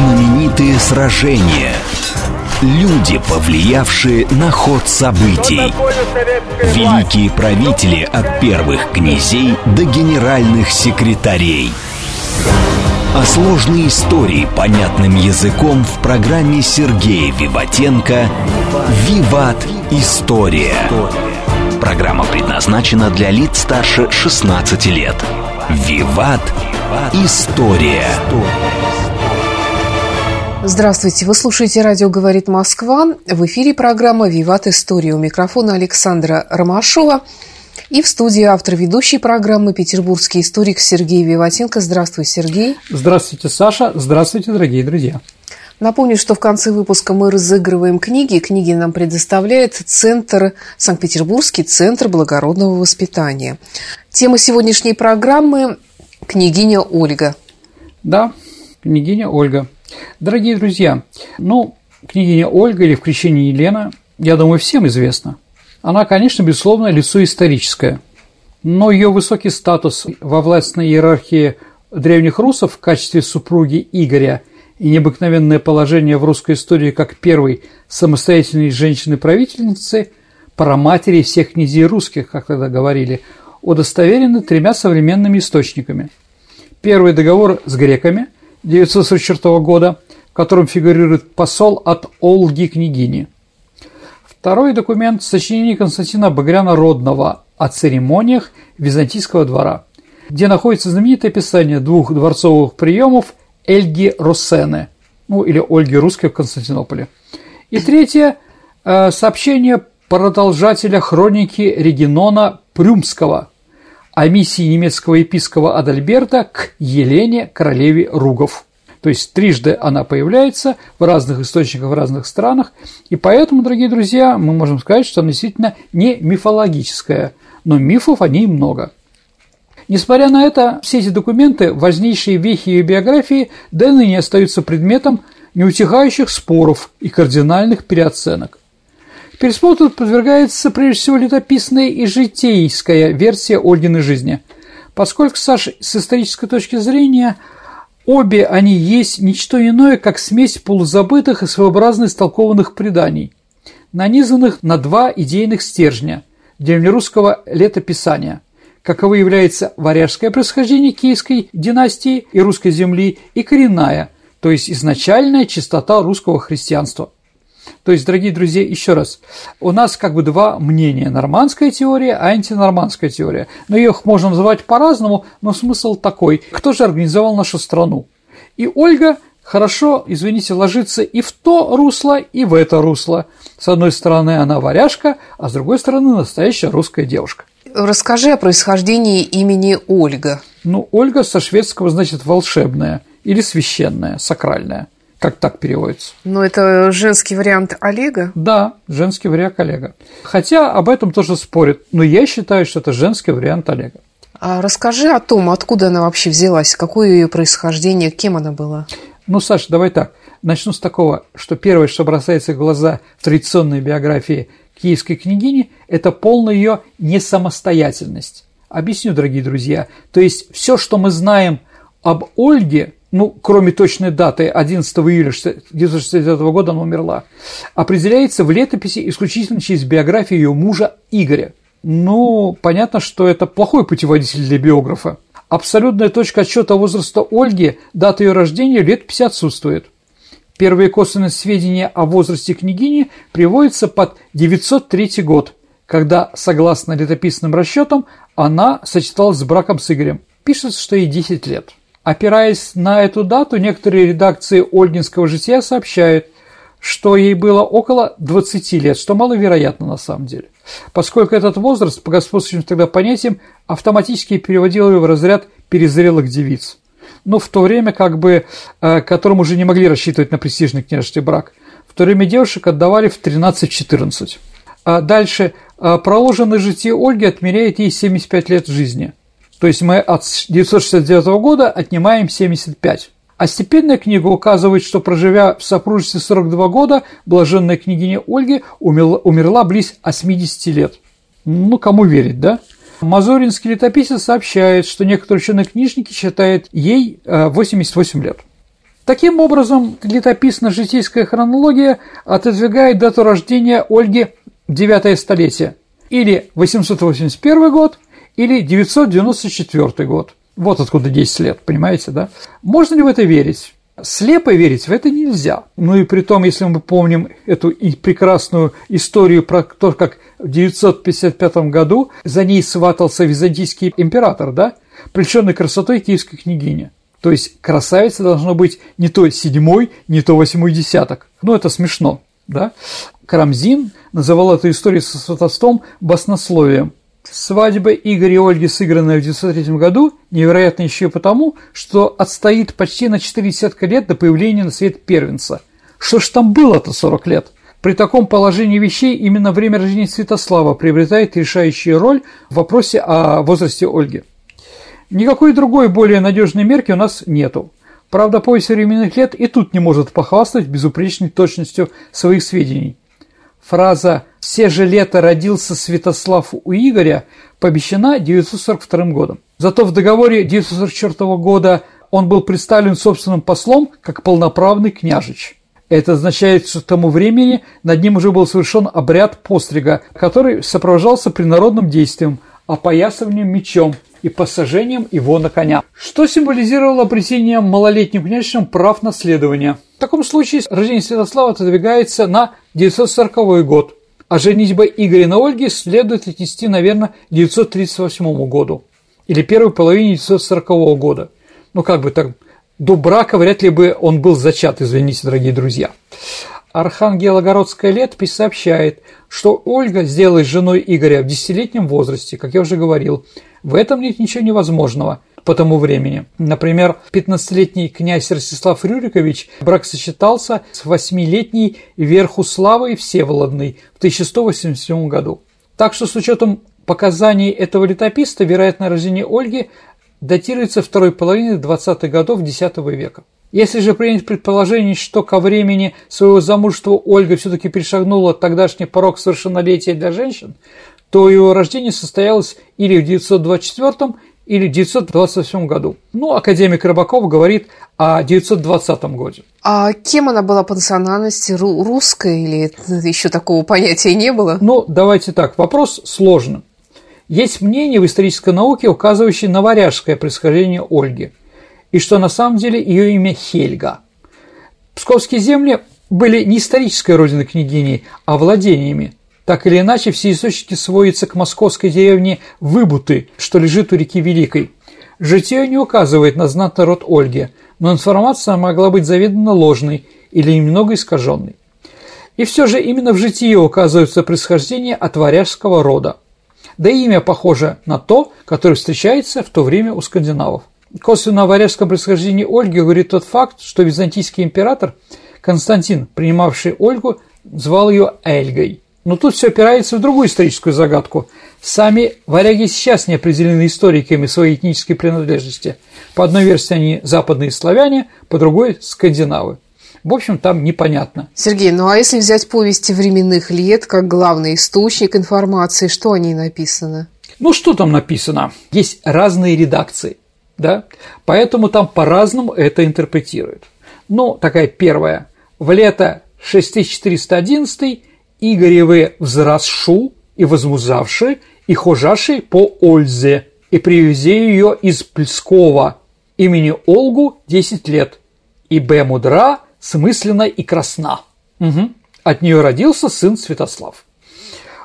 Знаменитые сражения. Люди, повлиявшие на ход событий. Великие правители от первых князей до генеральных секретарей. О сложной истории понятным языком в программе Сергея Виватенко «Виват. История». Программа предназначена для лиц старше 16 лет. «Виват. История». Здравствуйте, вы слушаете «Радио говорит Москва». В эфире программа «Виват. История». У микрофона Александра Ромашова. И в студии автор ведущей программы петербургский историк Сергей Виватенко. Здравствуй, Сергей. Здравствуйте, Саша. Здравствуйте, дорогие друзья. Напомню, что в конце выпуска мы разыгрываем книги. Книги нам предоставляет Центр, Санкт-Петербургский Центр благородного воспитания. Тема сегодняшней программы – княгиня Ольга. Да, княгиня Ольга. Дорогие друзья, ну, княгиня Ольга или в крещении Елена, я думаю, всем известна – она, конечно, безусловно, лицо историческое, но ее высокий статус во властной иерархии древних русов в качестве супруги Игоря и необыкновенное положение в русской истории как первой самостоятельной женщины-правительницы, параматери всех князей русских, как тогда говорили, удостоверены тремя современными источниками. Первый договор с греками 944 года, в котором фигурирует посол от Олги княгини – Второй документ – сочинение Константина Багряна Родного о церемониях Византийского двора, где находится знаменитое описание двух дворцовых приемов Эльги Росены, ну или Ольги Русской в Константинополе. И третье – сообщение продолжателя хроники Регинона Прюмского о миссии немецкого епископа Адальберта к Елене, королеве Ругов – то есть трижды она появляется в разных источниках в разных странах, и поэтому, дорогие друзья, мы можем сказать, что она действительно не мифологическая, но мифов о ней много. Несмотря на это, все эти документы, важнейшие вехи ее биографии, до ныне остаются предметом неутихающих споров и кардинальных переоценок. Пересмотру подвергается прежде всего летописная и житейская версия Ольгиной жизни, поскольку, Саш, с исторической точки зрения – Обе они есть ничто иное, как смесь полузабытых и своеобразно истолкованных преданий, нанизанных на два идейных стержня древнерусского летописания, каковы является варяжское происхождение киевской династии и русской земли и коренная, то есть изначальная чистота русского христианства – то есть, дорогие друзья, еще раз, у нас как бы два мнения – нормандская теория, а антинормандская теория. Но их можно называть по-разному, но смысл такой – кто же организовал нашу страну? И Ольга хорошо, извините, ложится и в то русло, и в это русло. С одной стороны, она варяжка, а с другой стороны, настоящая русская девушка. Расскажи о происхождении имени Ольга. Ну, Ольга со шведского значит волшебная или священная, сакральная – как так переводится? Ну, это женский вариант Олега? Да, женский вариант Олега. Хотя об этом тоже спорят, но я считаю, что это женский вариант Олега. А расскажи о том, откуда она вообще взялась, какое ее происхождение, кем она была? Ну, Саша, давай так. Начну с такого, что первое, что бросается в глаза в традиционной биографии киевской княгини, это полная ее несамостоятельность. Объясню, дорогие друзья. То есть все, что мы знаем об Ольге, ну, кроме точной даты 11 июля 1969 года она умерла, определяется в летописи исключительно через биографию ее мужа Игоря. Ну, понятно, что это плохой путеводитель для биографа. Абсолютная точка отсчета возраста Ольги, дата ее рождения, летописи отсутствует. Первые косвенные сведения о возрасте княгини приводятся под 903 год, когда, согласно летописным расчетам, она сочеталась с браком с Игорем. Пишется, что ей 10 лет. Опираясь на эту дату, некоторые редакции Ольгинского жития сообщают, что ей было около 20 лет, что маловероятно на самом деле, поскольку этот возраст, по господствующим тогда понятиям, автоматически переводил ее в разряд перезрелых девиц. Ну, в то время, как бы, э, которым уже не могли рассчитывать на престижный княжеский брак. В то время девушек отдавали в 13-14. А дальше, э, проложенное житие Ольги отмеряет ей 75 лет жизни – то есть мы от 969 года отнимаем 75. А степенная книга указывает, что проживя в сопружестве 42 года, блаженная княгиня Ольги умерла, близ 80 лет. Ну, кому верить, да? Мазуринский летописец сообщает, что некоторые ученые-книжники считают ей 88 э, лет. Таким образом, летописно-житейская хронология отодвигает дату рождения Ольги в 9 столетие, или 881 год, или 994 год. Вот откуда 10 лет, понимаете, да? Можно ли в это верить? Слепо верить в это нельзя. Ну и при том, если мы помним эту прекрасную историю про то, как в 955 году за ней сватался византийский император, да, прельщенный красотой киевской княгини. То есть красавица должна быть не то седьмой, не то восьмой десяток. Ну, это смешно, да? Карамзин называл эту историю со сватовством баснословием. Свадьба Игоря и Ольги, сыгранная в 1903 году, невероятна еще и потому, что отстоит почти на 4 десятка лет до появления на свет первенца. Что ж там было-то 40 лет? При таком положении вещей именно время рождения Святослава приобретает решающую роль в вопросе о возрасте Ольги. Никакой другой более надежной мерки у нас нету. Правда, поиск современных лет и тут не может похвастать безупречной точностью своих сведений. Фраза «Все же лето родился Святослав у Игоря» помещена 942 годом. Зато в договоре 944 года он был представлен собственным послом как полноправный княжич. Это означает, что к тому времени над ним уже был совершен обряд пострига, который сопровождался принародным действием – опоясыванием мечом и посажением его на коня, что символизировало обретение малолетним княжичем прав наследования. В таком случае рождение Святослава отодвигается на 940 год, а женитьба Игоря на Ольге следует отнести, наверное, к 938 году или первой половине 940 года. Ну, как бы так, до брака вряд ли бы он был зачат, извините, дорогие друзья. Архангелогородская летопись сообщает, что Ольга сделалась женой Игоря в десятилетнем возрасте, как я уже говорил. В этом нет ничего невозможного по тому времени. Например, 15-летний князь Ростислав Рюрикович брак сочетался с 8-летней Верхуславой Всеволодной в 1187 году. Так что с учетом показаний этого летописца, вероятно, рождение Ольги датируется второй половиной 20-х годов X века. Если же принять предположение, что ко времени своего замужества Ольга все-таки перешагнула тогдашний порог совершеннолетия для женщин, то его рождение состоялось или в 924 или в 928 году. Ну, академик Рыбаков говорит о 920 году. А кем она была по национальности? Ру- русская или еще такого понятия не было? Ну, давайте так, вопрос сложный. Есть мнение в исторической науке, указывающее на варяжское происхождение Ольги, и что на самом деле ее имя Хельга. Псковские земли были не исторической родиной княгини, а владениями. Так или иначе, все источники сводятся к московской деревне Выбуты, что лежит у реки Великой. Житие не указывает на знатный род Ольги, но информация могла быть заведомо ложной или немного искаженной. И все же именно в житии указывается происхождение от варяжского рода да и имя похоже на то, которое встречается в то время у скандинавов. Косвенно о варяжском происхождении Ольги говорит тот факт, что византийский император Константин, принимавший Ольгу, звал ее Эльгой. Но тут все опирается в другую историческую загадку. Сами варяги сейчас не определены историками своей этнической принадлежности. По одной версии они западные славяне, по другой – скандинавы. В общем, там непонятно. Сергей, ну а если взять повести временных лет как главный источник информации, что о ней написано? Ну, что там написано? Есть разные редакции, да? Поэтому там по-разному это интерпретируют. Ну, такая первая. В лето 6411 Игоревы взросшу и возмузавши и хожаши по Ользе и привези ее из Плескова имени Олгу 10 лет, и Б мудра смысленно и красна. Угу. От нее родился сын Святослав.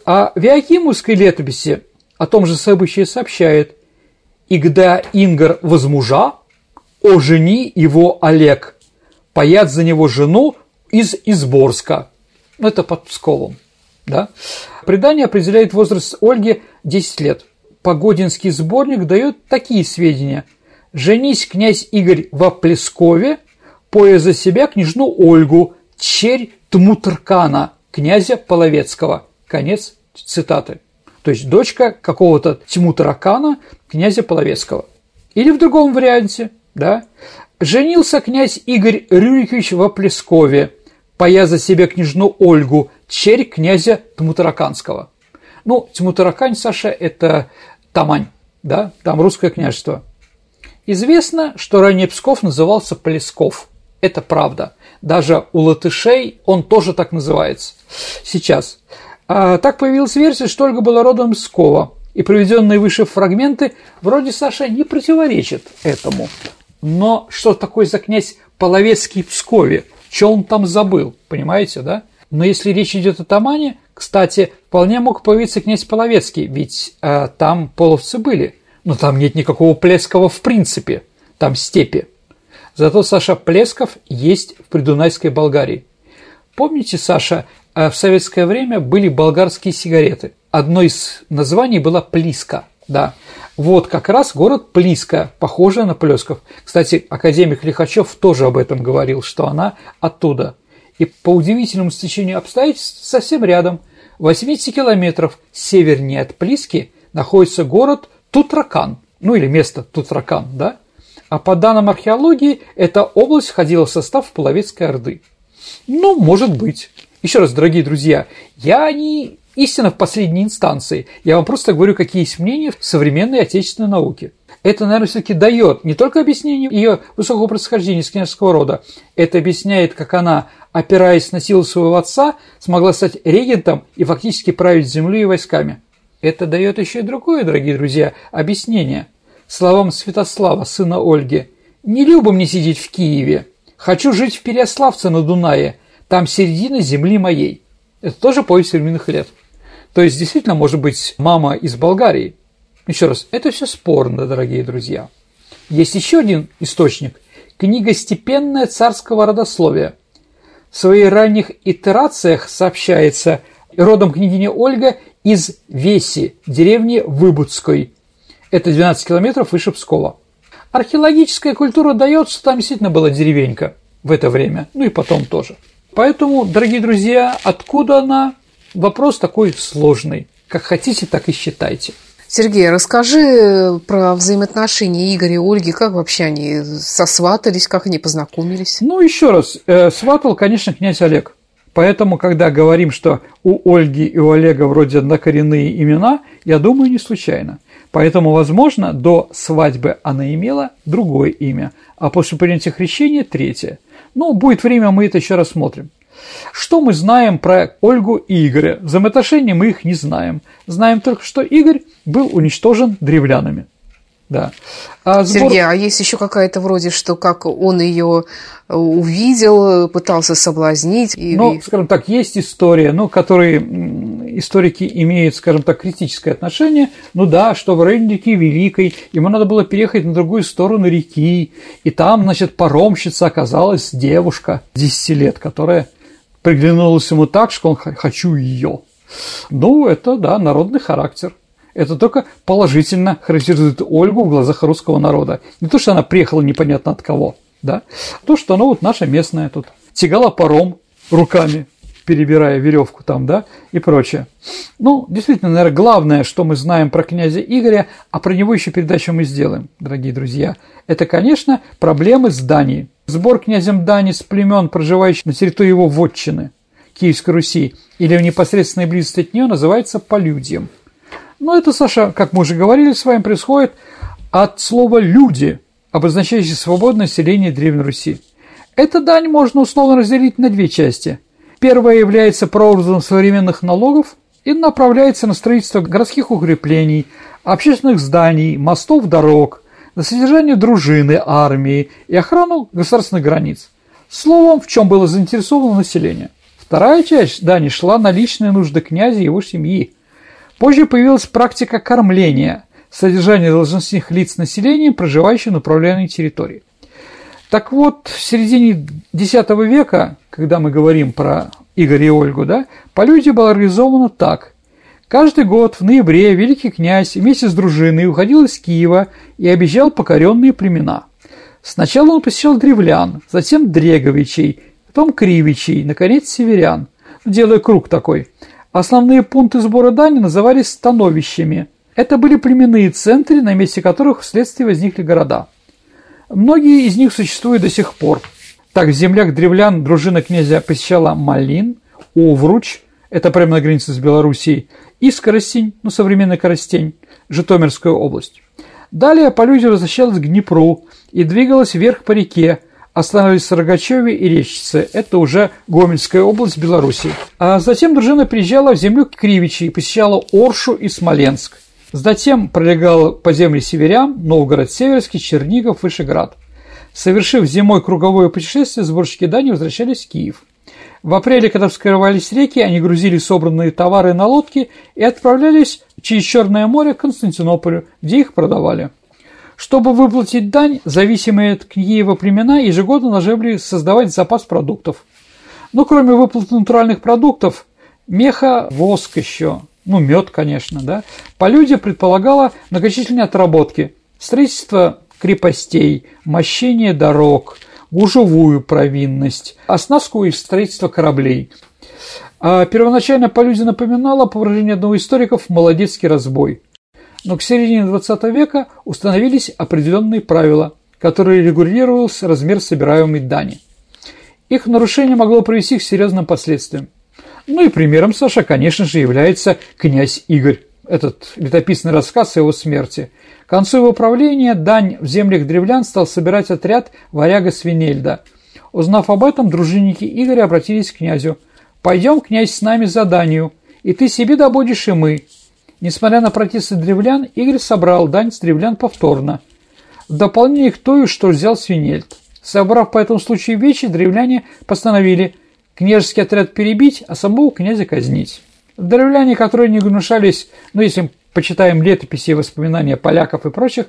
А в Иоакимовской летописи о том же событии сообщает «И когда Ингар возмужа, ожени его Олег, паят за него жену из Изборска». Ну, это под Псковом. Да? Предание определяет возраст Ольги 10 лет. Погодинский сборник дает такие сведения. «Женись князь Игорь во Плескове, поя за себя княжну Ольгу, черь Тмутркана, князя Половецкого. Конец цитаты. То есть дочка какого-то Тимутаракана, князя Половецкого. Или в другом варианте, да, женился князь Игорь Рюрикович во Плескове, поя за себя княжну Ольгу, черь князя Тмутараканского. Ну, Тмутаракань, Саша, это Тамань, да, там русское княжество. Известно, что ранее Псков назывался Плесков – Это правда. Даже у латышей он тоже так называется. Сейчас. А, так появилась версия, что Ольга была родом из Пскова, и приведенные выше фрагменты вроде Саша не противоречат этому. Но что такое за князь Половецкий в Пскове? Что он там забыл, понимаете, да? Но если речь идет о Тамане, кстати, вполне мог появиться князь Половецкий, ведь э, там половцы были. Но там нет никакого Плескова в принципе, там степи. Зато Саша Плесков есть в Придунайской Болгарии. Помните, Саша, э, в советское время были болгарские сигареты. Одно из названий было Плиска. Да, вот как раз город Плиска, похожая на Плесков. Кстати, академик Лихачев тоже об этом говорил, что она оттуда. И по удивительному стечению обстоятельств совсем рядом, 80 километров севернее от Плиски, находится город Тутракан, ну или место Тутракан, да? А по данным археологии, эта область входила в состав Половецкой Орды. Ну, может быть. Еще раз, дорогие друзья, я не истина в последней инстанции. Я вам просто говорю, какие есть мнения в современной отечественной науке. Это, наверное, все-таки дает не только объяснение ее высокого происхождения из княжеского рода, это объясняет, как она, опираясь на силу своего отца, смогла стать регентом и фактически править землей и войсками. Это дает еще и другое, дорогие друзья, объяснение. Словам Святослава, сына Ольги, «Не любо мне сидеть в Киеве. Хочу жить в Переославце на Дунае. Там середина земли моей». Это тоже повесть временных лет. То есть, действительно, может быть, мама из Болгарии. Еще раз, это все спорно, дорогие друзья. Есть еще один источник. Книга «Степенная царского родословия». В своих ранних итерациях сообщается, родом княгиня Ольга из Веси, деревни Выбудской. Это 12 километров выше Пскова. Археологическая культура дает, что там действительно была деревенька в это время, ну и потом тоже. Поэтому, дорогие друзья, откуда она? Вопрос такой сложный. Как хотите, так и считайте. Сергей, расскажи про взаимоотношения Игоря и Ольги, как вообще они сосватались, как они познакомились? Ну, еще раз, э, сватал, конечно, князь Олег. Поэтому, когда говорим, что у Ольги и у Олега вроде однокоренные имена, я думаю, не случайно. Поэтому, возможно, до свадьбы она имела другое имя, а после принятия крещения – третье. Ну, будет время, мы это еще рассмотрим. Что мы знаем про Ольгу и Игоря? Взаимоотношения мы их не знаем. Знаем только, что Игорь был уничтожен древлянами. Да. А сбор... Сергей, а есть еще какая-то вроде, что как он ее увидел, пытался соблазнить? И... Ну, скажем так, есть история, ну, которые историки имеют, скажем так, критическое отношение. Ну да, что в районе реки Великой ему надо было переехать на другую сторону реки, и там, значит, паромщица оказалась девушка 10 лет, которая приглянулась ему так, что он «хочу ее». Ну, это, да, народный характер. Это только положительно характеризует Ольгу в глазах русского народа. Не то, что она приехала непонятно от кого, да, а то, что она вот наша местная тут. Тягала паром руками, перебирая веревку там, да, и прочее. Ну, действительно, наверное, главное, что мы знаем про князя Игоря, а про него еще передачу мы сделаем, дорогие друзья, это, конечно, проблемы с Данией. Сбор князем Дани с племен, проживающих на территории его вотчины, Киевской Руси, или в непосредственной близости от нее, называется полюдием. Но это, Саша, как мы уже говорили с вами, происходит от слова «люди», обозначающее свободное население Древней Руси. Эта дань можно условно разделить на две части. Первая является прообразом современных налогов и направляется на строительство городских укреплений, общественных зданий, мостов, дорог – на содержание дружины, армии и охрану государственных границ. Словом, в чем было заинтересовано население. Вторая часть дани шла на личные нужды князя и его семьи. Позже появилась практика кормления, содержание должностных лиц населения, проживающих на управляемой территории. Так вот, в середине X века, когда мы говорим про Игоря и Ольгу, да, полюдия была организована так. Каждый год в ноябре великий князь вместе с дружиной уходил из Киева и объезжал покоренные племена. Сначала он посещал древлян, затем дреговичей, потом кривичей, наконец северян, делая круг такой. Основные пункты сбора дани назывались становищами. Это были племенные центры, на месте которых вследствие возникли города. Многие из них существуют до сих пор. Так, в землях древлян дружина князя посещала Малин, Овруч, это прямо на границе с Белоруссией, и Скоростень, ну, современный Коростень, Житомирская область. Далее полюдия возвращалась к Днепру и двигалась вверх по реке, остановились в Рогачеве и Речице. Это уже Гомельская область Беларуси. А затем дружина приезжала в землю Кривичи и посещала Оршу и Смоленск. Затем пролегала по земле северян, Новгород Северский, Чернигов, Вышеград. Совершив зимой круговое путешествие, сборщики дани возвращались в Киев. В апреле, когда вскрывались реки, они грузили собранные товары на лодки и отправлялись через Черное море к Константинополю, где их продавали. Чтобы выплатить дань, зависимые от Киева племена ежегодно должны создавать запас продуктов. Но кроме выплаты натуральных продуктов, меха, воск еще, ну мед, конечно, да, полюдие предполагало многочисленные отработки, строительство крепостей, мощение дорог, гужевую провинность, оснастку и строительство кораблей. А первоначально полюдие напоминало, по выражению одного историков, молодецкий разбой – но к середине XX века установились определенные правила, которые регулировался размер собираемой дани. Их нарушение могло привести к серьезным последствиям. Ну и примером, Саша, конечно же, является князь Игорь. Этот летописный рассказ о его смерти. К концу его правления дань в землях древлян стал собирать отряд варяга Свинельда. Узнав об этом, дружинники Игоря обратились к князю. «Пойдем, князь, с нами за данью, и ты себе добудешь, и мы. Несмотря на протесты древлян, Игорь собрал дань с древлян повторно, в дополнение к той, что взял Свинельд. Собрав по этому случаю вечи, древляне постановили княжеский отряд перебить, а самого князя казнить. Древляне, которые не гнушались, ну если почитаем летописи и воспоминания поляков и прочих,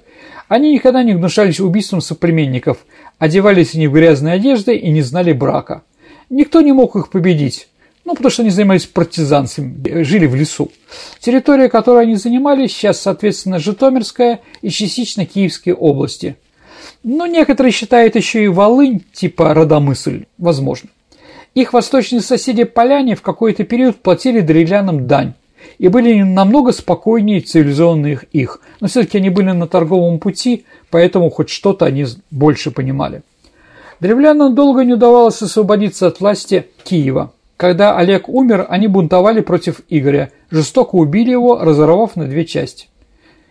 они никогда не гнушались убийством соплеменников, одевались они в грязные одежды и не знали брака. Никто не мог их победить, ну, потому что они занимались партизанцами, жили в лесу. Территория, которой они занимались, сейчас, соответственно, Житомирская и частично Киевские области. Но некоторые считают еще и Волынь, типа Родомысль, возможно. Их восточные соседи поляне в какой-то период платили древлянам дань и были намного спокойнее цивилизованных их, но все-таки они были на торговом пути, поэтому хоть что-то они больше понимали. Древлянам долго не удавалось освободиться от власти Киева – когда Олег умер, они бунтовали против Игоря, жестоко убили его, разорвав на две части.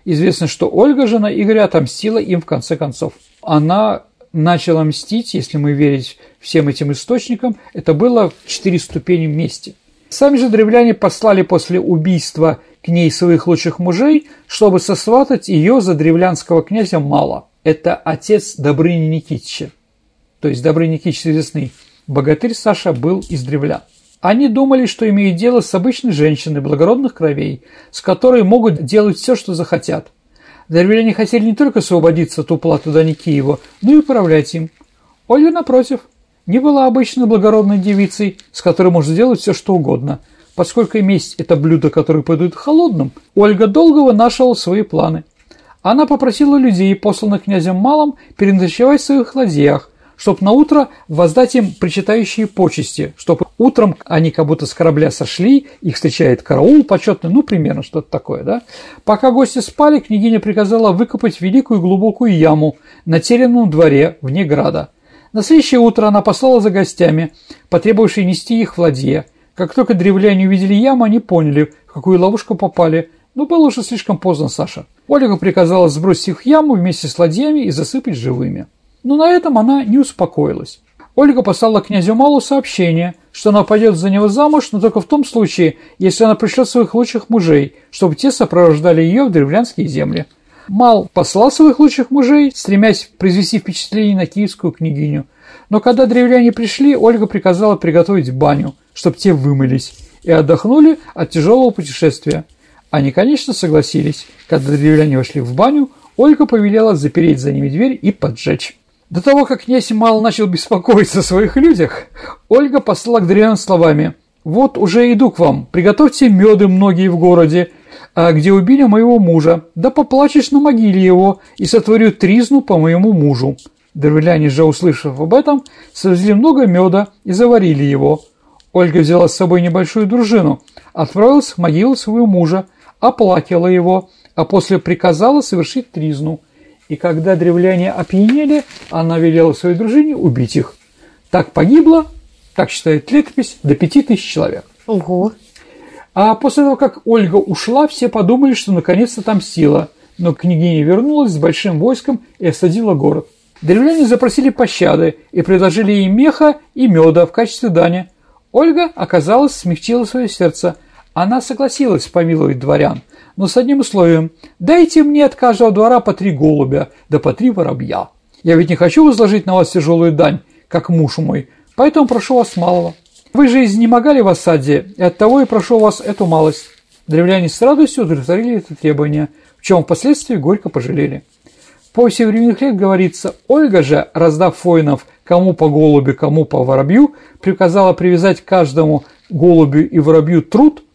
Известно, что Ольга, жена Игоря, отомстила им в конце концов. Она начала мстить, если мы верить всем этим источникам, это было в четыре ступени вместе. Сами же древляне послали после убийства к ней своих лучших мужей, чтобы сосватать ее за древлянского князя Мала. Это отец Добрыни Никитича. То есть Добрыня Никитич известный богатырь Саша был из древлян. Они думали, что имеют дело с обычной женщиной благородных кровей, с которой могут делать все, что захотят. Древляне хотели не только освободиться от уплаты дани Киева, но и управлять им. Ольга, напротив, не была обычной благородной девицей, с которой можно сделать все, что угодно. Поскольку месть – это блюдо, которое подают холодным, Ольга долго вынашивала свои планы. Она попросила людей, посланных князем Малым, переночевать в своих ладьях, чтобы на утро воздать им причитающие почести, чтобы утром они как будто с корабля сошли, их встречает караул почетный, ну, примерно что-то такое, да. Пока гости спали, княгиня приказала выкопать великую глубокую яму на теренном дворе вне града. На следующее утро она послала за гостями, потребовавшей нести их в ладье. Как только древляне увидели яму, они поняли, в какую ловушку попали. Но было уже слишком поздно, Саша. Ольга приказала сбросить их в яму вместе с ладьями и засыпать живыми. Но на этом она не успокоилась. Ольга послала князю Малу сообщение, что она пойдет за него замуж, но только в том случае, если она пришлет своих лучших мужей, чтобы те сопровождали ее в древлянские земли. Мал послал своих лучших мужей, стремясь произвести впечатление на киевскую княгиню. Но когда древляне пришли, Ольга приказала приготовить баню, чтобы те вымылись и отдохнули от тяжелого путешествия. Они, конечно, согласились. Когда древляне вошли в баню, Ольга повелела запереть за ними дверь и поджечь. До того, как князь Мал начал беспокоиться о своих людях, Ольга послала к древлянам словами «Вот уже иду к вам, приготовьте меды многие в городе, а где убили моего мужа, да поплачешь на могиле его и сотворю тризну по моему мужу». Древляне же, услышав об этом, свезли много меда и заварили его. Ольга взяла с собой небольшую дружину, отправилась к могиле своего мужа, оплакала его, а после приказала совершить тризну – и когда древляне опьянели, она велела своей дружине убить их. Так погибло, так считает летопись, до пяти тысяч человек. Ого. А после того, как Ольга ушла, все подумали, что наконец-то там сила. Но княгиня вернулась с большим войском и осадила город. Древляне запросили пощады и предложили ей меха и меда в качестве дани. Ольга, оказалось, смягчила свое сердце. Она согласилась помиловать дворян, но с одним условием – дайте мне от каждого двора по три голубя, да по три воробья. Я ведь не хочу возложить на вас тяжелую дань, как муж мой, поэтому прошу вас малого. Вы же изнемогали в осаде, и оттого и прошу вас эту малость. Древляне с радостью удовлетворили это требование, в чем впоследствии горько пожалели. По временных лет говорится, Ольга же, раздав воинов кому по голубю, кому по воробью, приказала привязать каждому голубю и воробью труд,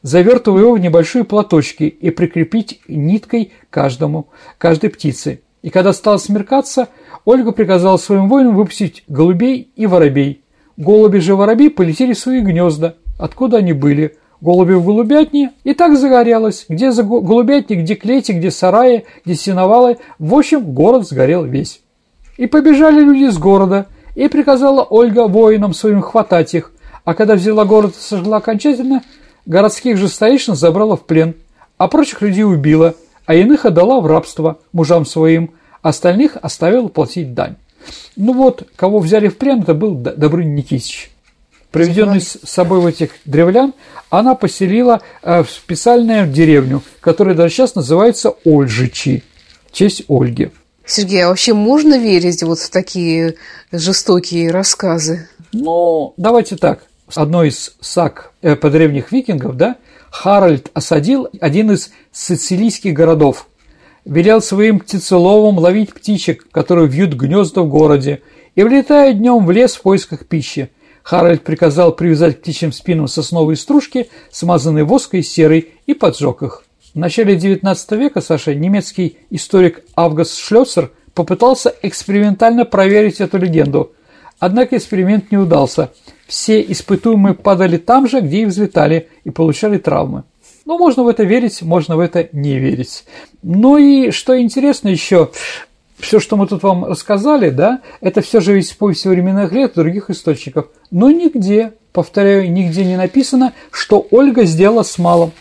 завертывая его в небольшие платочки и прикрепить ниткой каждому, каждой птице. И когда стало смеркаться, Ольга приказала своим воинам выпустить голубей и воробей. Голуби же воробьи полетели в свои гнезда, откуда они были. Голуби в голубятне, и так загорелось. Где за голубятни, где клети, где сараи, где сеновалы. В общем, город сгорел весь. И побежали люди с города, и приказала Ольга воинам своим хватать их. А когда взяла город и сожгла окончательно, городских же старейшин забрала в плен, а прочих людей убила, а иных отдала в рабство мужам своим, остальных оставила платить дань. Ну вот, кого взяли в плен, это был Добрынин Никитич. Приведенный с собой в этих древлян, она поселила э, в специальную деревню, которая даже сейчас называется Ольжичи, в честь Ольги. Сергей, а вообще можно верить вот в такие жестокие рассказы? Ну, давайте так. Одной из саг э, по древних викингов, да, Харальд осадил один из сицилийских городов, велел своим птицеловам ловить птичек, которые вьют гнезда в городе, и влетая днем в лес в поисках пищи – Харальд приказал привязать к птичьим спинам сосновые стружки, смазанные воской и серой, и поджег их. В начале XIX века, Саша, немецкий историк Август Шлёцер попытался экспериментально проверить эту легенду. Однако эксперимент не удался. Все испытуемые падали там же, где и взлетали, и получали травмы. Ну, можно в это верить, можно в это не верить. Ну и что интересно еще, все, что мы тут вам рассказали, да, это все же из повести временных лет других источников. Но нигде, повторяю, нигде не написано, что Ольга сделала с малым.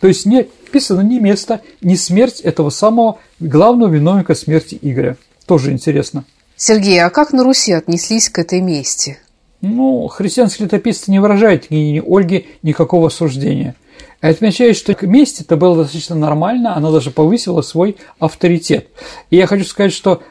То есть не написано ни место, ни смерть этого самого главного виновника смерти Игоря. Тоже интересно. Сергей, а как на Руси отнеслись к этой мести? Ну, христианские летописцы не выражают княгине Ольги никакого суждения. Отмечаю, что месть это было достаточно нормально, она даже повысила свой авторитет. И я хочу сказать, что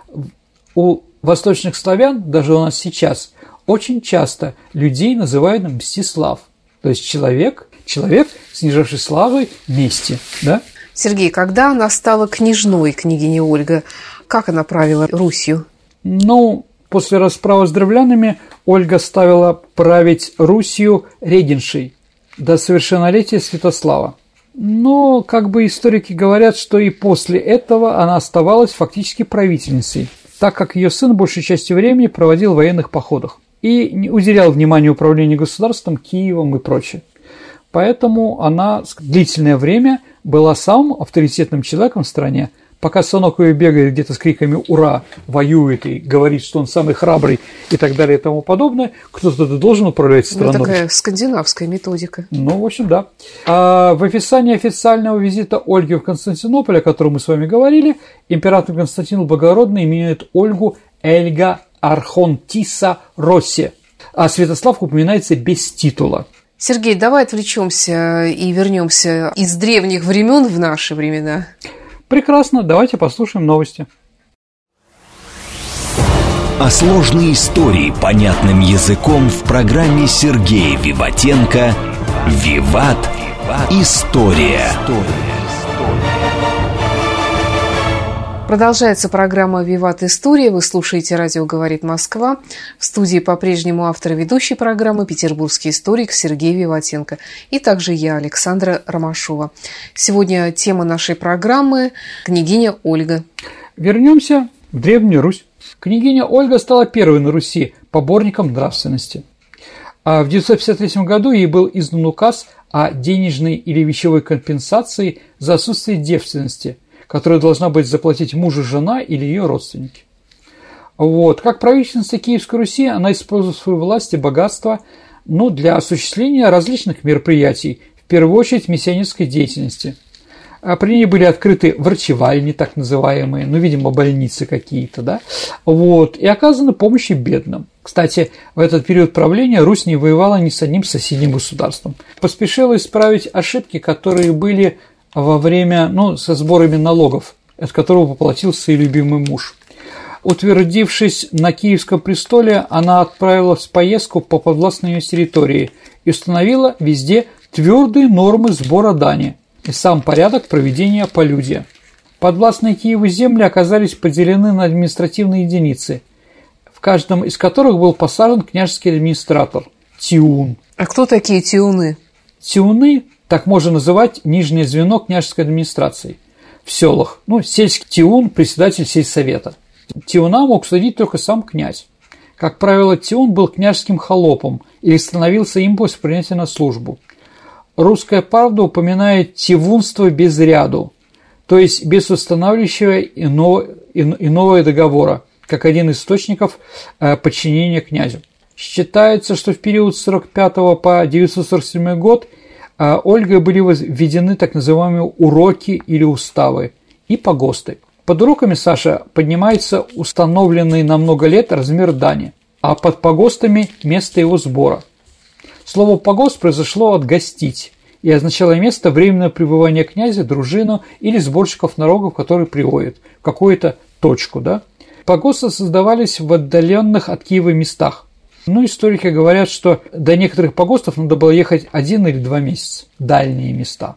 у восточных славян, даже у нас сейчас, очень часто людей называют Мстислав. То есть человек, человек, снижавший славой мести. Да? Сергей, когда она стала княжной, княгиня Ольга, как она правила Русью? Ну, после расправы с древлянами Ольга ставила править Русью регеншей, до совершеннолетия Святослава. Но, как бы историки говорят, что и после этого она оставалась фактически правительницей, так как ее сын большей частью времени проводил в военных походах и не уделял внимания управлению государством, Киевом и прочее. Поэтому она длительное время была самым авторитетным человеком в стране, пока сынок ее бегает где-то с криками «Ура!», воюет и говорит, что он самый храбрый и так далее и тому подобное, кто-то должен управлять ну, страной. Это такая скандинавская методика. Ну, в общем, да. А в описании официального визита Ольги в Константинополь, о котором мы с вами говорили, император Константин Благородный именует Ольгу Эльга Архонтиса Росси, а Святослав упоминается без титула. Sергей, давай отвлечемся и вернемся из древних времен в наши времена. Прекрасно, давайте послушаем новости. О сложной истории понятным языком в программе Сергея Виватенко «Виват. История». Продолжается программа «Виват История». Вы слушаете «Радио говорит Москва». В студии по-прежнему автор ведущей программы петербургский историк Сергей Виватенко. И также я, Александра Ромашова. Сегодня тема нашей программы – княгиня Ольга. Вернемся в Древнюю Русь. Княгиня Ольга стала первой на Руси поборником нравственности. А в 953 году ей был издан указ о денежной или вещевой компенсации за отсутствие девственности – которую должна быть заплатить мужу жена или ее родственники. Вот. Как правительница Киевской Руси, она использует свою власть и богатство ну, для осуществления различных мероприятий, в первую очередь миссионерской деятельности. А при ней были открыты врачевальни, так называемые, ну, видимо, больницы какие-то, да, вот, и оказана помощь бедным. Кстати, в этот период правления Русь не воевала ни с одним соседним государством. Поспешила исправить ошибки, которые были во время, ну, со сборами налогов, от которого поплатился и любимый муж. Утвердившись на Киевском престоле, она отправилась в поездку по подвластной ее территории и установила везде твердые нормы сбора дани и сам порядок проведения полюдия. Подвластные Киеву земли оказались поделены на административные единицы, в каждом из которых был посажен княжеский администратор – Тиун. А кто такие Тиуны? Тиуны, так можно называть нижнее звено княжеской администрации в селах. Ну, сельский Тиун – председатель сельсовета. Тиуна мог судить только сам князь. Как правило, Тиун был княжеским холопом или становился им после принятия на службу. Русская правда упоминает тивунство без ряду, то есть без устанавливающего иного, иного договора, как один из источников э, подчинения князю. Считается, что в период с 45 по 947 год Ольгой были введены так называемые уроки или уставы и погосты. Под уроками Саша поднимается установленный на много лет размер дани, а под погостами – место его сбора. Слово «погост» произошло от «гостить» и означало место временного пребывания князя, дружину или сборщиков налогов, которые приводят в какую-то точку. Да? Погосты создавались в отдаленных от Киева местах. Ну, историки говорят, что до некоторых погостов надо было ехать один или два месяца. Дальние места.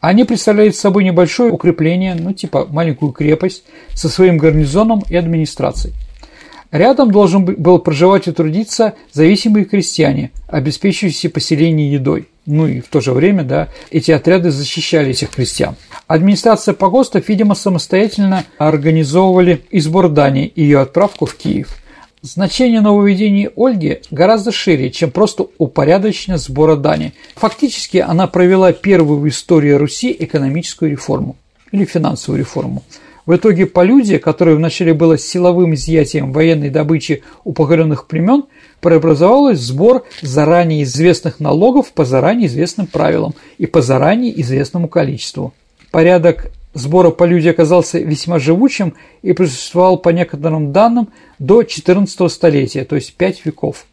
Они представляют собой небольшое укрепление, ну, типа маленькую крепость, со своим гарнизоном и администрацией. Рядом должен был проживать и трудиться зависимые крестьяне, обеспечивающие поселение едой. Ну и в то же время, да, эти отряды защищали этих крестьян. Администрация погостов, видимо, самостоятельно организовывали и дани и ее отправку в Киев. Значение нововведений Ольги гораздо шире, чем просто упорядочение сбора дани. Фактически она провела первую в истории Руси экономическую реформу или финансовую реформу. В итоге полюдия, которое вначале было силовым изъятием военной добычи у покоренных племен, преобразовалось в сбор заранее известных налогов по заранее известным правилам и по заранее известному количеству. Порядок сбора полюдий оказался весьма живучим и просуществовал по некоторым данным до 14 столетия, то есть 5 веков,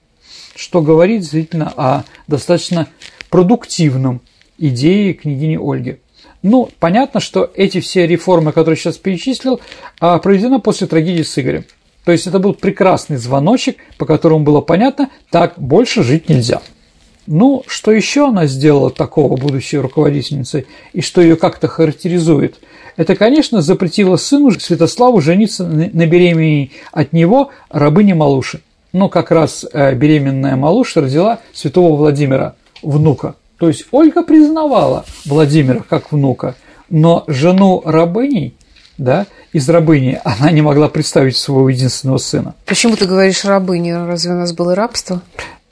что говорит действительно о достаточно продуктивном идее княгини Ольги. Ну, понятно, что эти все реформы, которые сейчас перечислил, а, проведены после трагедии с Игорем. То есть это был прекрасный звоночек, по которому было понятно, так больше жить нельзя. Ну, что еще она сделала такого, будущей руководительницей, и что ее как-то характеризует? Это, конечно, запретила сыну Святославу жениться на беременной от него рабыне Малуши. Но как раз э, беременная Малуша родила святого Владимира, внука. То есть Ольга признавала Владимира как внука, но жену рабыней да, из рабыни, она не могла представить своего единственного сына. Почему ты говоришь рабыни? Разве у нас было рабство?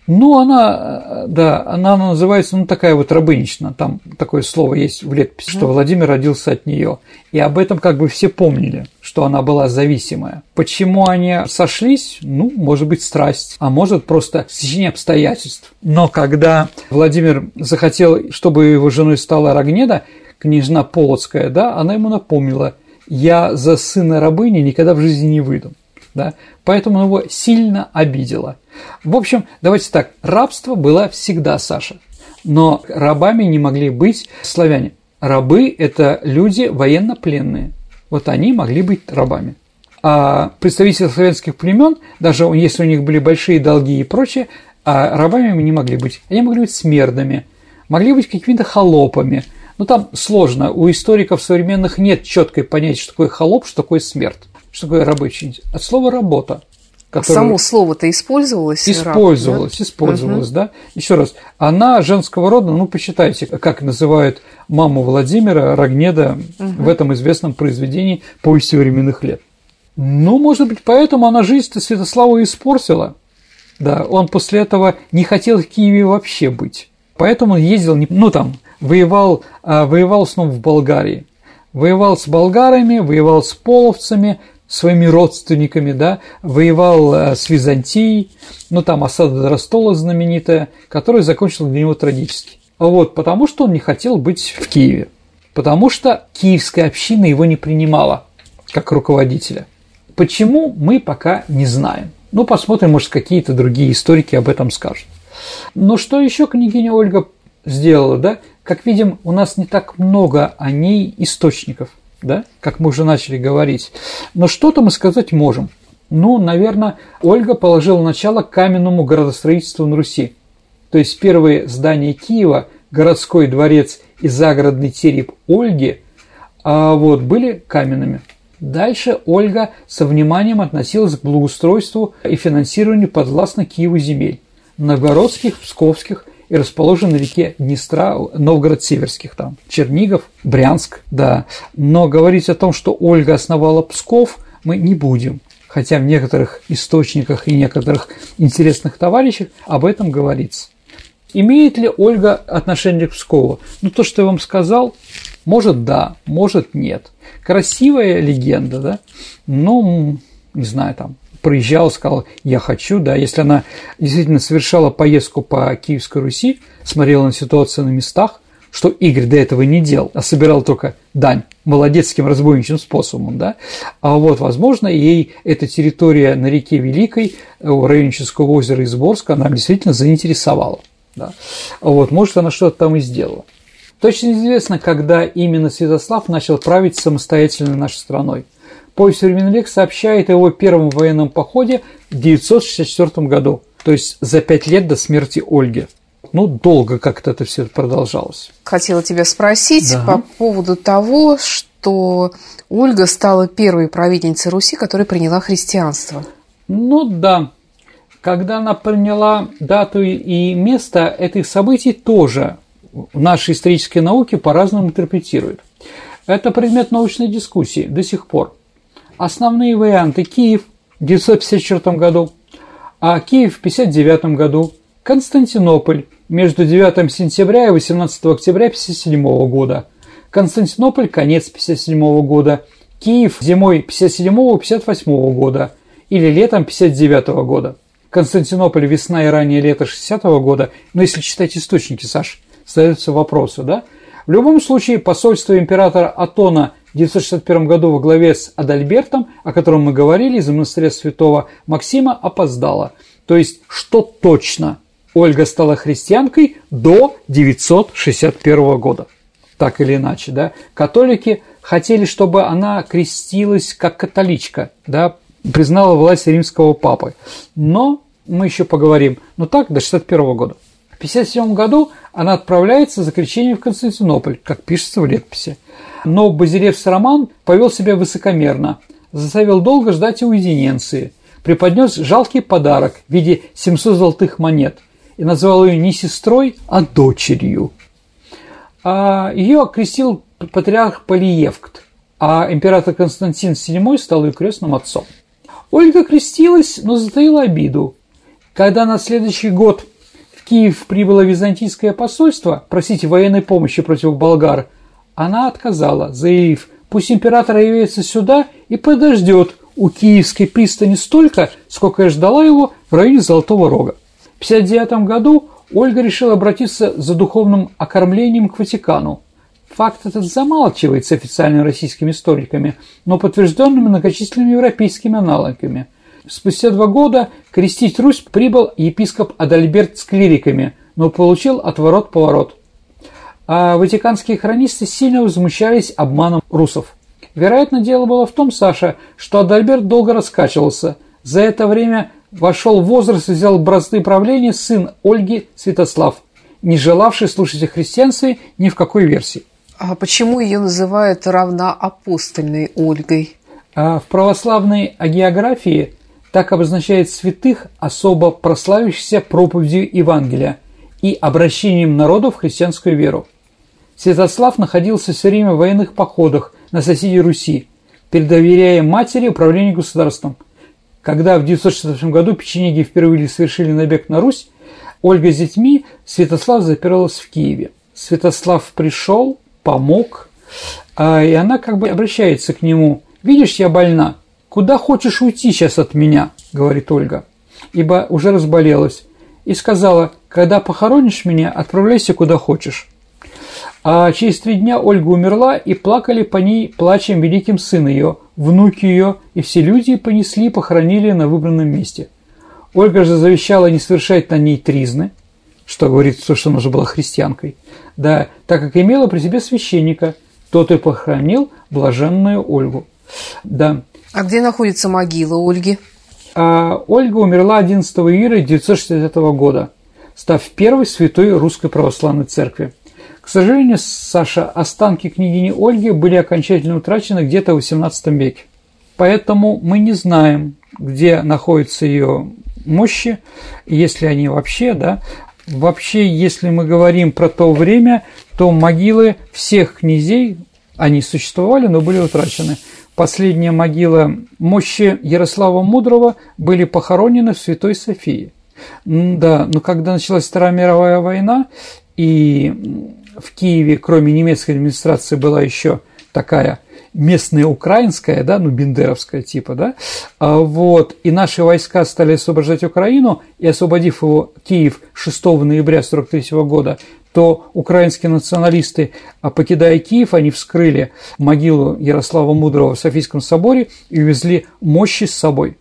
Ну, она, да, она называется, ну, такая вот рабынична, там такое слово есть в летописи, что Владимир родился от нее. И об этом как бы все помнили, что она была зависимая. Почему они сошлись? Ну, может быть, страсть, а может просто стечение обстоятельств. Но когда Владимир захотел, чтобы его женой стала Рогнеда, княжна Полоцкая, да, она ему напомнила, я за сына рабыни никогда в жизни не выйду да, поэтому его сильно обидело. В общем, давайте так, рабство было всегда, Саша, но рабами не могли быть славяне. Рабы – это люди военнопленные, вот они могли быть рабами. А представители славянских племен, даже если у них были большие долги и прочее, а рабами не могли быть. Они могли быть смердами, могли быть какими-то холопами. Но там сложно, у историков современных нет четкой понятия, что такое холоп, что такое смерть. Что такое рабочий? От слова работа. Которое... Само слово-то использовалось? Использовалось, раб, да? использовалось, угу. да. Еще раз, она женского рода, ну, посчитайте, как называют маму Владимира Рогнеда угу. в этом известном произведении «Повести временных лет». Ну, может быть, поэтому она жизнь-то Святославу испортила. Да, он после этого не хотел в Киеве вообще быть. Поэтому он ездил, ну, там, воевал, а, воевал снова в Болгарии. Воевал с болгарами, воевал с половцами, своими родственниками, да, воевал э, с Византией, ну там осада Ростола знаменитая, которая закончилась для него трагически. Вот, потому что он не хотел быть в Киеве. потому что киевская община его не принимала как руководителя. Почему, мы пока не знаем. Ну, посмотрим, может, какие-то другие историки об этом скажут. Но что еще княгиня Ольга сделала, да? Как видим, у нас не так много о ней источников, да, как мы уже начали говорить. Но что-то мы сказать можем. Ну, наверное, Ольга положила начало каменному городостроительству на Руси. То есть первые здания Киева, городской дворец и загородный тереп Ольги, а вот, были каменными. Дальше Ольга со вниманием относилась к благоустройству и финансированию подвластных Киеву земель – новгородских, псковских и расположен на реке Днестра, Новгород-Северских, там, Чернигов, Брянск, да. Но говорить о том, что Ольга основала Псков, мы не будем. Хотя в некоторых источниках и некоторых интересных товарищах об этом говорится. Имеет ли Ольга отношение к Пскову? Ну, то, что я вам сказал, может да, может нет. Красивая легенда, да? Ну, не знаю, там, проезжала, сказала, я хочу, да, если она действительно совершала поездку по Киевской Руси, смотрела на ситуацию на местах, что Игорь до этого не делал, а собирал только дань молодецким разбойничьим способом, да, а вот, возможно, ей эта территория на реке Великой, у Районческого озера Изборска, она действительно заинтересовала, да, вот, может, она что-то там и сделала. Точно известно, когда именно Святослав начал править самостоятельно нашей страной. Повесть «Современный век» сообщает о его первом военном походе в 964 году, то есть за пять лет до смерти Ольги. Ну, долго как-то это все продолжалось. Хотела тебя спросить да. по поводу того, что Ольга стала первой правительницей Руси, которая приняла христианство. Ну да, когда она приняла дату и место этих событий, тоже наши исторические науки по-разному интерпретируют. Это предмет научной дискуссии до сих пор. Основные варианты – Киев в 954 году, а Киев в 59 году, Константинополь между 9 сентября и 18 октября 57 года, Константинополь – конец 57 года, Киев зимой 57-58 года. Или летом 59 года. Константинополь весна и раннее лето 60 -го года, но если читать источники, Саш, становятся вопросы, да? В любом случае, посольство императора Атона в 961 году во главе с Адальбертом, о котором мы говорили, из монастыря святого Максима опоздало. То есть, что точно Ольга стала христианкой до 961 года. Так или иначе, да. Католики хотели, чтобы она крестилась как католичка, да, признала власть римского папы. Но мы еще поговорим. Но так до 61 года. В 1957 году она отправляется за крещением в Константинополь, как пишется в летописи. Но Базилевс Роман повел себя высокомерно, заставил долго ждать уединенции, преподнес жалкий подарок в виде 700 золотых монет и назвал ее не сестрой, а дочерью. А ее окрестил патриарх Полиевкт, а император Константин VII стал ее крестным отцом. Ольга крестилась, но затаила обиду. Когда на следующий год Киев прибыло византийское посольство просить военной помощи против болгар, она отказала, заявив, пусть император явится сюда и подождет у киевской пристани столько, сколько я ждала его в районе Золотого Рога. В 1959 году Ольга решила обратиться за духовным окормлением к Ватикану. Факт этот замалчивается официальными российскими историками, но подтвержденными многочисленными европейскими аналогами – Спустя два года крестить Русь прибыл епископ Адальберт с клириками, но получил отворот-поворот. А ватиканские хронисты сильно возмущались обманом русов. Вероятно, дело было в том, Саша, что Адальберт долго раскачивался. За это время вошел в возраст и взял бразды правления сын Ольги Святослав, не желавший слушать о христианстве ни в какой версии. А почему ее называют равноапостольной Ольгой? А в православной агеографии так обозначает святых, особо прославившихся проповедью Евангелия и обращением народа в христианскую веру. Святослав находился все время в военных походах на соседей Руси, передоверяя матери управление государством. Когда в 960 году печенеги впервые совершили набег на Русь, Ольга с детьми, Святослав запиралась в Киеве. Святослав пришел, помог, а, и она как бы обращается к нему. «Видишь, я больна, «Куда хочешь уйти сейчас от меня?» – говорит Ольга, ибо уже разболелась, и сказала, «Когда похоронишь меня, отправляйся куда хочешь». А через три дня Ольга умерла, и плакали по ней плачем великим сын ее, внуки ее, и все люди понесли и похоронили на выбранном месте. Ольга же завещала не совершать на ней тризны, что говорит, что она уже была христианкой, да, так как имела при себе священника, тот и похоронил блаженную Ольгу. Да. А где находится могила Ольги? А Ольга умерла 11 июля 1960 года, став первой святой русской православной церкви. К сожалению, Саша, останки княгини Ольги были окончательно утрачены где-то в XVIII веке. Поэтому мы не знаем, где находятся ее мощи, если они вообще, да. Вообще, если мы говорим про то время, то могилы всех князей, они существовали, но были утрачены. Последняя могила мощи Ярослава Мудрого были похоронены в Святой Софии. Да, но когда началась Вторая мировая война, и в Киеве, кроме немецкой администрации, была еще такая местная украинская, да, ну, бендеровская типа, да, а вот, и наши войска стали освобождать Украину, и освободив его Киев 6 ноября 1943 года, то украинские националисты, а покидая Киев, они вскрыли могилу Ярослава Мудрого в Софийском соборе и увезли мощи с собой.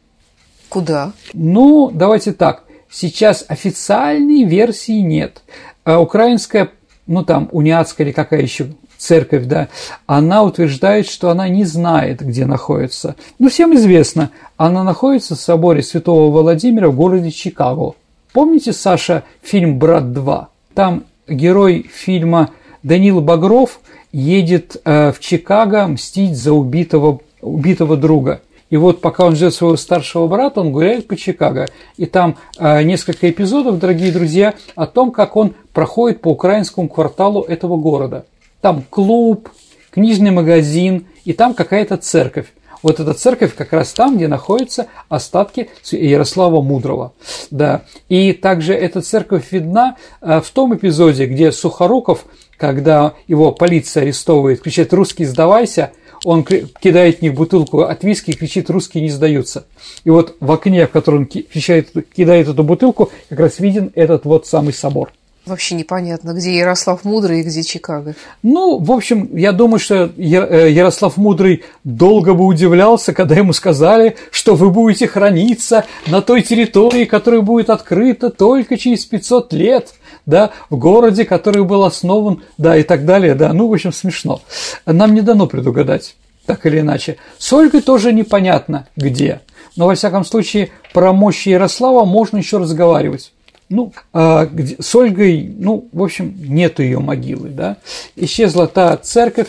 Куда? Ну, давайте так. Сейчас официальной версии нет. А украинская, ну там, униатская или какая еще церковь, да, она утверждает, что она не знает, где находится. Ну, всем известно, она находится в соборе Святого Владимира в городе Чикаго. Помните, Саша, фильм «Брат 2»? Там герой фильма Данил Багров едет э, в Чикаго мстить за убитого, убитого друга. И вот пока он ждет своего старшего брата, он гуляет по Чикаго. И там э, несколько эпизодов, дорогие друзья, о том, как он проходит по украинскому кварталу этого города. Там клуб, книжный магазин, и там какая-то церковь. Вот эта церковь как раз там, где находятся остатки Ярослава Мудрого. Да. И также эта церковь видна э, в том эпизоде, где Сухоруков, когда его полиция арестовывает, кричит «Русский, сдавайся!», он кидает в них бутылку от виски и кричит «Русские не сдаются». И вот в окне, в котором он кидает, эту бутылку, как раз виден этот вот самый собор. Вообще непонятно, где Ярослав Мудрый и где Чикаго. Ну, в общем, я думаю, что э, Ярослав Мудрый долго бы удивлялся, когда ему сказали, что вы будете храниться на той территории, которая будет открыта только через 500 лет, да, в городе, который был основан, да, и так далее, да. Ну, в общем, смешно. Нам не дано предугадать, так или иначе. С Ольгой тоже непонятно, где. Но, во всяком случае, про мощь Ярослава можно еще разговаривать. Ну, а где, с Ольгой, ну, в общем, нету ее могилы, да. Исчезла та церковь,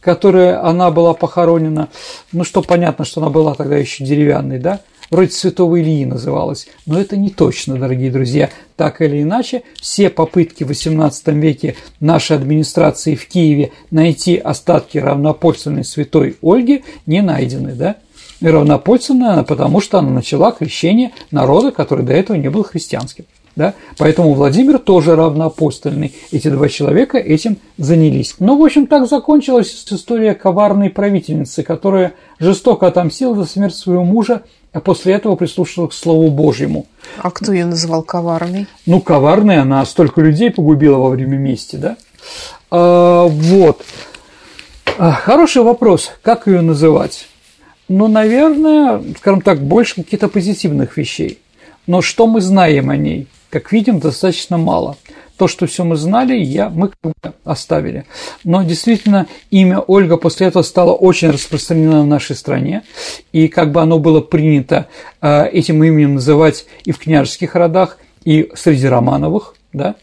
которая она была похоронена. Ну, что понятно, что она была тогда еще деревянной, да. Вроде Святого Ильи называлась, но это не точно, дорогие друзья. Так или иначе, все попытки в XVIII веке нашей администрации в Киеве найти остатки равнопольственной святой Ольги не найдены, да? И равнопольственная потому что она начала крещение народа, который до этого не был христианским. Да? Поэтому Владимир тоже равноапостольный. Эти два человека этим занялись. Ну, в общем, так закончилась история коварной правительницы, которая жестоко отомстила за смерть своего мужа, а после этого прислушалась к Слову Божьему. А кто ее называл коварной? Ну, коварной она столько людей погубила во время мести, да? А, вот. А, хороший вопрос, как ее называть? Ну, наверное, скажем так, больше каких-то позитивных вещей. Но что мы знаем о ней? Как видим, достаточно мало. То, что все мы знали, я, мы оставили. Но действительно, имя Ольга после этого стало очень распространено в нашей стране. И как бы оно было принято э, этим именем называть и в княжеских родах, и среди Романовых, да,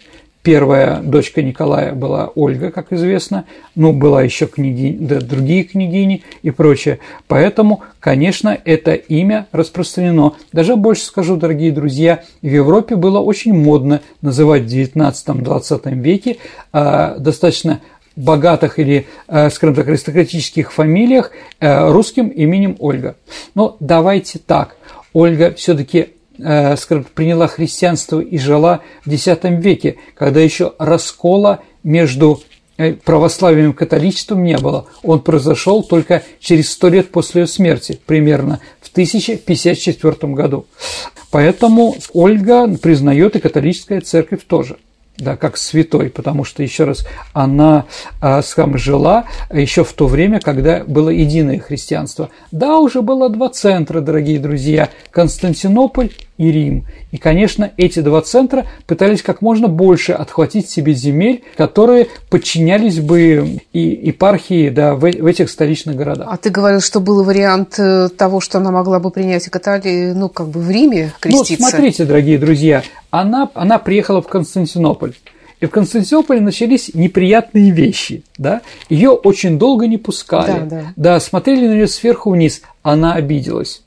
Первая дочка Николая была Ольга, как известно, ну, была еще княгини, да, другие княгини и прочее. Поэтому, конечно, это имя распространено. Даже больше скажу, дорогие друзья, в Европе было очень модно называть в 19-20 веке э, достаточно богатых или, э, скажем так, аристократических фамилиях э, русским именем Ольга. Но давайте так. Ольга все-таки скажем, приняла христианство и жила в X веке, когда еще раскола между э, православием и католичеством не было. Он произошел только через сто лет после ее смерти, примерно в 1054 году. Поэтому Ольга признает и католическая церковь тоже. Да, как святой, потому что, еще раз, она а, сам жила еще в то время, когда было единое христианство. Да, уже было два центра, дорогие друзья, Константинополь и Рим. И, конечно, эти два центра пытались как можно больше отхватить себе земель, которые подчинялись бы и епархии да, в, в этих столичных городах. А ты говорил, что был вариант э, того, что она могла бы принять католик, ну, как бы в Риме ну, креститься? Ну, смотрите, дорогие друзья, она, она приехала в Константинополь. И в Константинополе начались неприятные вещи. Да? Ее очень долго не пускали. Да, да. да, смотрели на нее сверху вниз. Она обиделась.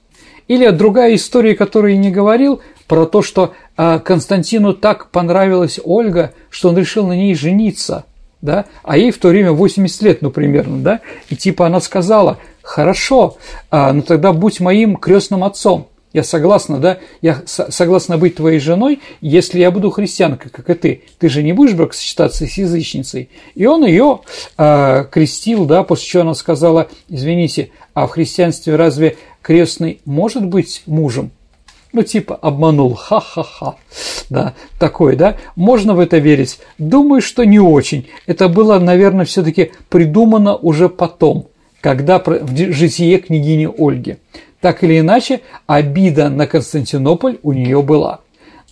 Или другая история, которую я не говорил, про то, что а, Константину так понравилась Ольга, что он решил на ней жениться. Да? А ей в то время 80 лет, ну, примерно, да? И типа она сказала, хорошо, а, ну тогда будь моим крестным отцом. Я согласна, да? Я согласна быть твоей женой, если я буду христианкой, как и ты. Ты же не будешь бракосочетаться с язычницей. И он ее э, крестил, да, после чего она сказала, извините, а в христианстве разве крестный может быть мужем? Ну, типа, обманул, ха-ха-ха, да, такой, да, можно в это верить? Думаю, что не очень. Это было, наверное, все-таки придумано уже потом, когда в житие княгини Ольги. Так или иначе, обида на Константинополь у нее была.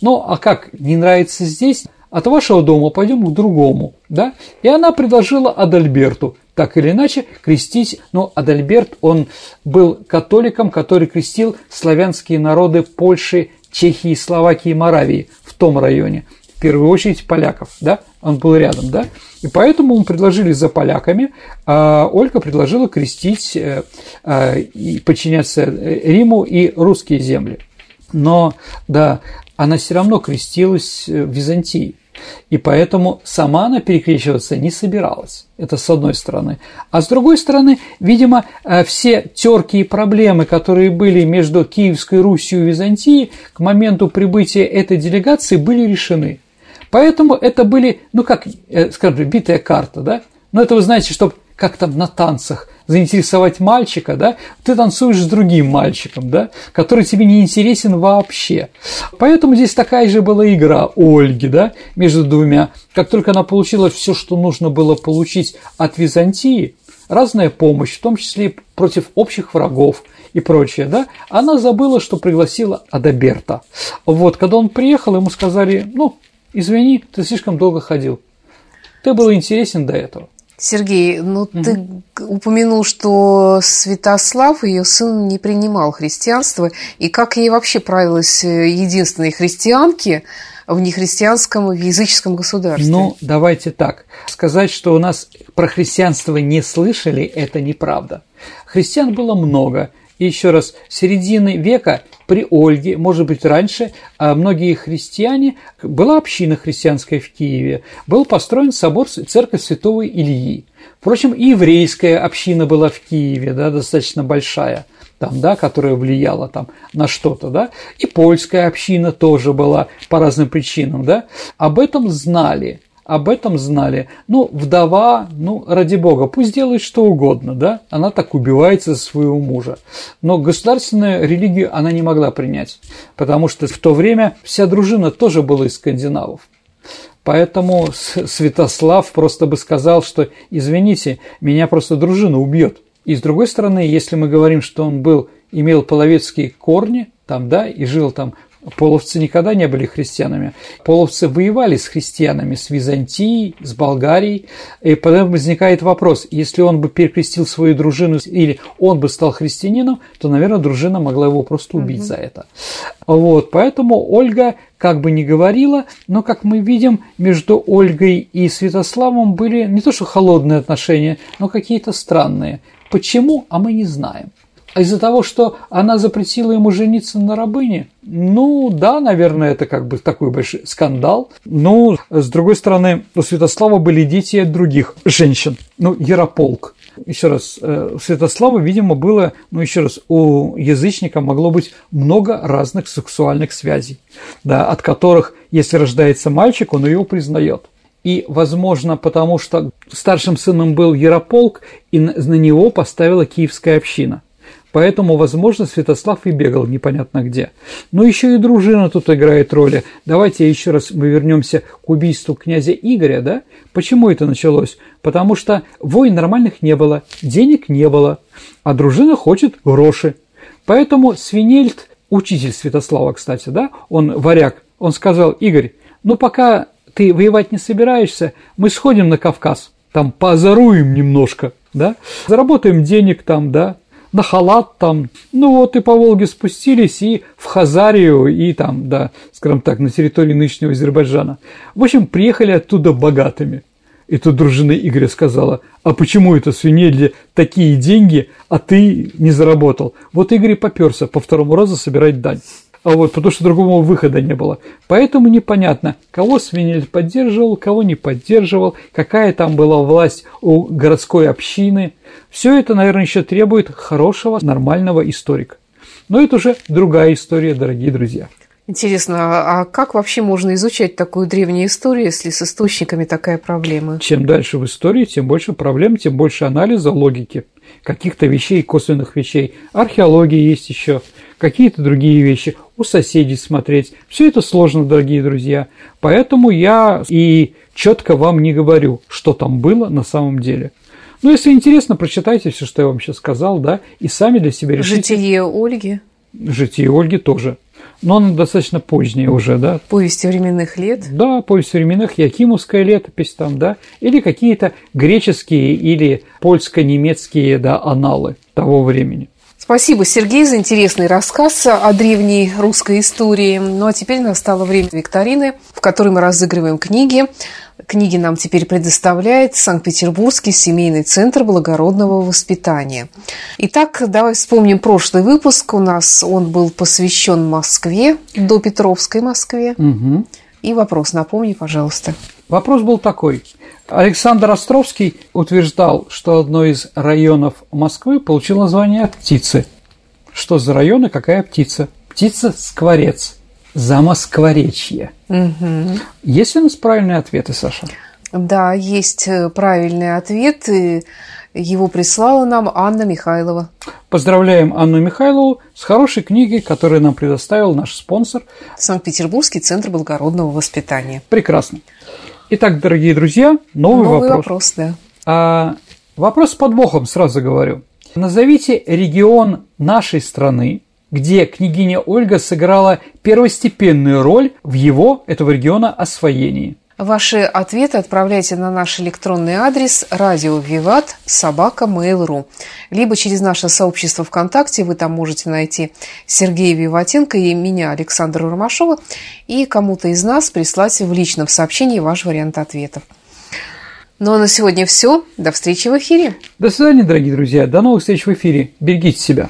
Ну, а как не нравится здесь, от вашего дома пойдем к другому, да? И она предложила Адальберту, так или иначе, крестить, ну, Адальберт, он был католиком, который крестил славянские народы Польши, Чехии, Словакии Моравии в том районе. В первую очередь поляков, да, он был рядом, да, и поэтому мы предложили за поляками, а Ольга предложила крестить э, э, и подчиняться Риму и русские земли. Но, да, она все равно крестилась в Византии. И поэтому сама она перекрещиваться не собиралась. Это с одной стороны. А с другой стороны, видимо, э, все терки и проблемы, которые были между Киевской Русью и Византией к моменту прибытия этой делегации были решены. Поэтому это были, ну как, э, скажем, битая карта, да? Но это вы знаете, чтобы как там на танцах заинтересовать мальчика, да, ты танцуешь с другим мальчиком, да, который тебе не интересен вообще. Поэтому здесь такая же была игра Ольги, да, между двумя. Как только она получила все, что нужно было получить от Византии, разная помощь, в том числе против общих врагов и прочее, да, она забыла, что пригласила Адаберта. Вот, когда он приехал, ему сказали, ну, извини, ты слишком долго ходил. Ты был интересен до этого. Сергей, ну угу. ты упомянул, что Святослав, ее сын, не принимал христианство, и как ей вообще правилось э, единственной христианке в нехристианском в языческом государстве? Ну, давайте так. Сказать, что у нас про христианство не слышали, это неправда. Христиан было много, и еще раз, середины века при Ольге, может быть, раньше, а многие христиане, была община христианская в Киеве, был построен собор церковь святого Ильи. Впрочем, и еврейская община была в Киеве, да, достаточно большая, там, да, которая влияла там на что-то, да, и польская община тоже была по разным причинам, да, об этом знали – об этом знали. Ну, вдова, ну, ради бога, пусть делает что угодно, да, она так убивается за своего мужа. Но государственную религию она не могла принять, потому что в то время вся дружина тоже была из скандинавов. Поэтому Святослав просто бы сказал, что, извините, меня просто дружина убьет. И с другой стороны, если мы говорим, что он был, имел половецкие корни, там, да, и жил там Половцы никогда не были христианами. Половцы воевали с христианами, с Византией, с Болгарией. И потом возникает вопрос, если он бы перекрестил свою дружину или он бы стал христианином, то, наверное, дружина могла его просто убить угу. за это. Вот, поэтому Ольга как бы не говорила, но, как мы видим, между Ольгой и Святославом были не то что холодные отношения, но какие-то странные. Почему, а мы не знаем. А из-за того, что она запретила ему жениться на рабыне? Ну, да, наверное, это как бы такой большой скандал. Но, с другой стороны, у Святослава были дети от других женщин. Ну, Ярополк. Еще раз, э, у Святослава, видимо, было, ну, еще раз, у язычника могло быть много разных сексуальных связей, да, от которых, если рождается мальчик, он ее признает. И, возможно, потому что старшим сыном был Ярополк, и на него поставила киевская община. Поэтому, возможно, Святослав и бегал непонятно где. Но еще и дружина тут играет роли. Давайте еще раз мы вернемся к убийству князя Игоря, да? Почему это началось? Потому что войн нормальных не было, денег не было, а дружина хочет гроши. Поэтому Свинельд, учитель Святослава, кстати, да, он варяг, он сказал, Игорь, ну пока ты воевать не собираешься, мы сходим на Кавказ, там позаруем немножко, да, заработаем денег там, да, на халат там, ну вот и по Волге спустились и в Хазарию, и там, да, скажем так, на территории нынешнего Азербайджана. В общем, приехали оттуда богатыми. И тут дружина Игоря сказала, а почему это свинельде такие деньги, а ты не заработал? Вот Игорь и поперся по второму разу собирать дань. А вот, потому что другого выхода не было. Поэтому непонятно, кого Свинель поддерживал, кого не поддерживал, какая там была власть у городской общины. Все это, наверное, еще требует хорошего, нормального историка. Но это уже другая история, дорогие друзья. Интересно, а как вообще можно изучать такую древнюю историю, если с источниками такая проблема? Чем дальше в истории, тем больше проблем, тем больше анализа логики каких-то вещей, косвенных вещей. Археология есть еще, какие-то другие вещи, у соседей смотреть. Все это сложно, дорогие друзья. Поэтому я и четко вам не говорю, что там было на самом деле. Но если интересно, прочитайте все, что я вам сейчас сказал, да, и сами для себя решите. Житие Ольги. Житие Ольги тоже но она достаточно поздняя уже, да. Повесть временных лет? Да, повесть временных, Якимовская летопись там, да, или какие-то греческие или польско-немецкие, да, аналы того времени. Спасибо, Сергей, за интересный рассказ о древней русской истории. Ну а теперь настало время викторины, в которой мы разыгрываем книги. Книги нам теперь предоставляет Санкт-Петербургский семейный центр благородного воспитания. Итак, давай вспомним прошлый выпуск. У нас он был посвящен Москве, до Петровской Москве. Угу. И вопрос, напомни, пожалуйста. Вопрос был такой. Александр Островский утверждал, что одно из районов Москвы получило название птицы. Что за район и какая птица? Птица-скворец. Замоскворечье. Угу. Есть ли у нас правильные ответы, Саша? Да, есть э, правильный ответ. Его прислала нам Анна Михайлова. Поздравляем Анну Михайлову с хорошей книгой, которую нам предоставил наш спонсор. Санкт-Петербургский центр благородного воспитания. Прекрасно. Итак, дорогие друзья, новый, новый вопрос. вопрос да. а, вопрос с подвохом, сразу говорю. Назовите регион нашей страны, где княгиня Ольга сыграла первостепенную роль в его, этого региона, освоении. Ваши ответы отправляйте на наш электронный адрес радио Виват собака Mail.ru либо через наше сообщество ВКонтакте. Вы там можете найти Сергея Виватенко и меня, Александра Ромашова, и кому-то из нас прислать в личном сообщении ваш вариант ответов. Ну а на сегодня все. До встречи в эфире. До свидания, дорогие друзья. До новых встреч в эфире. Берегите себя.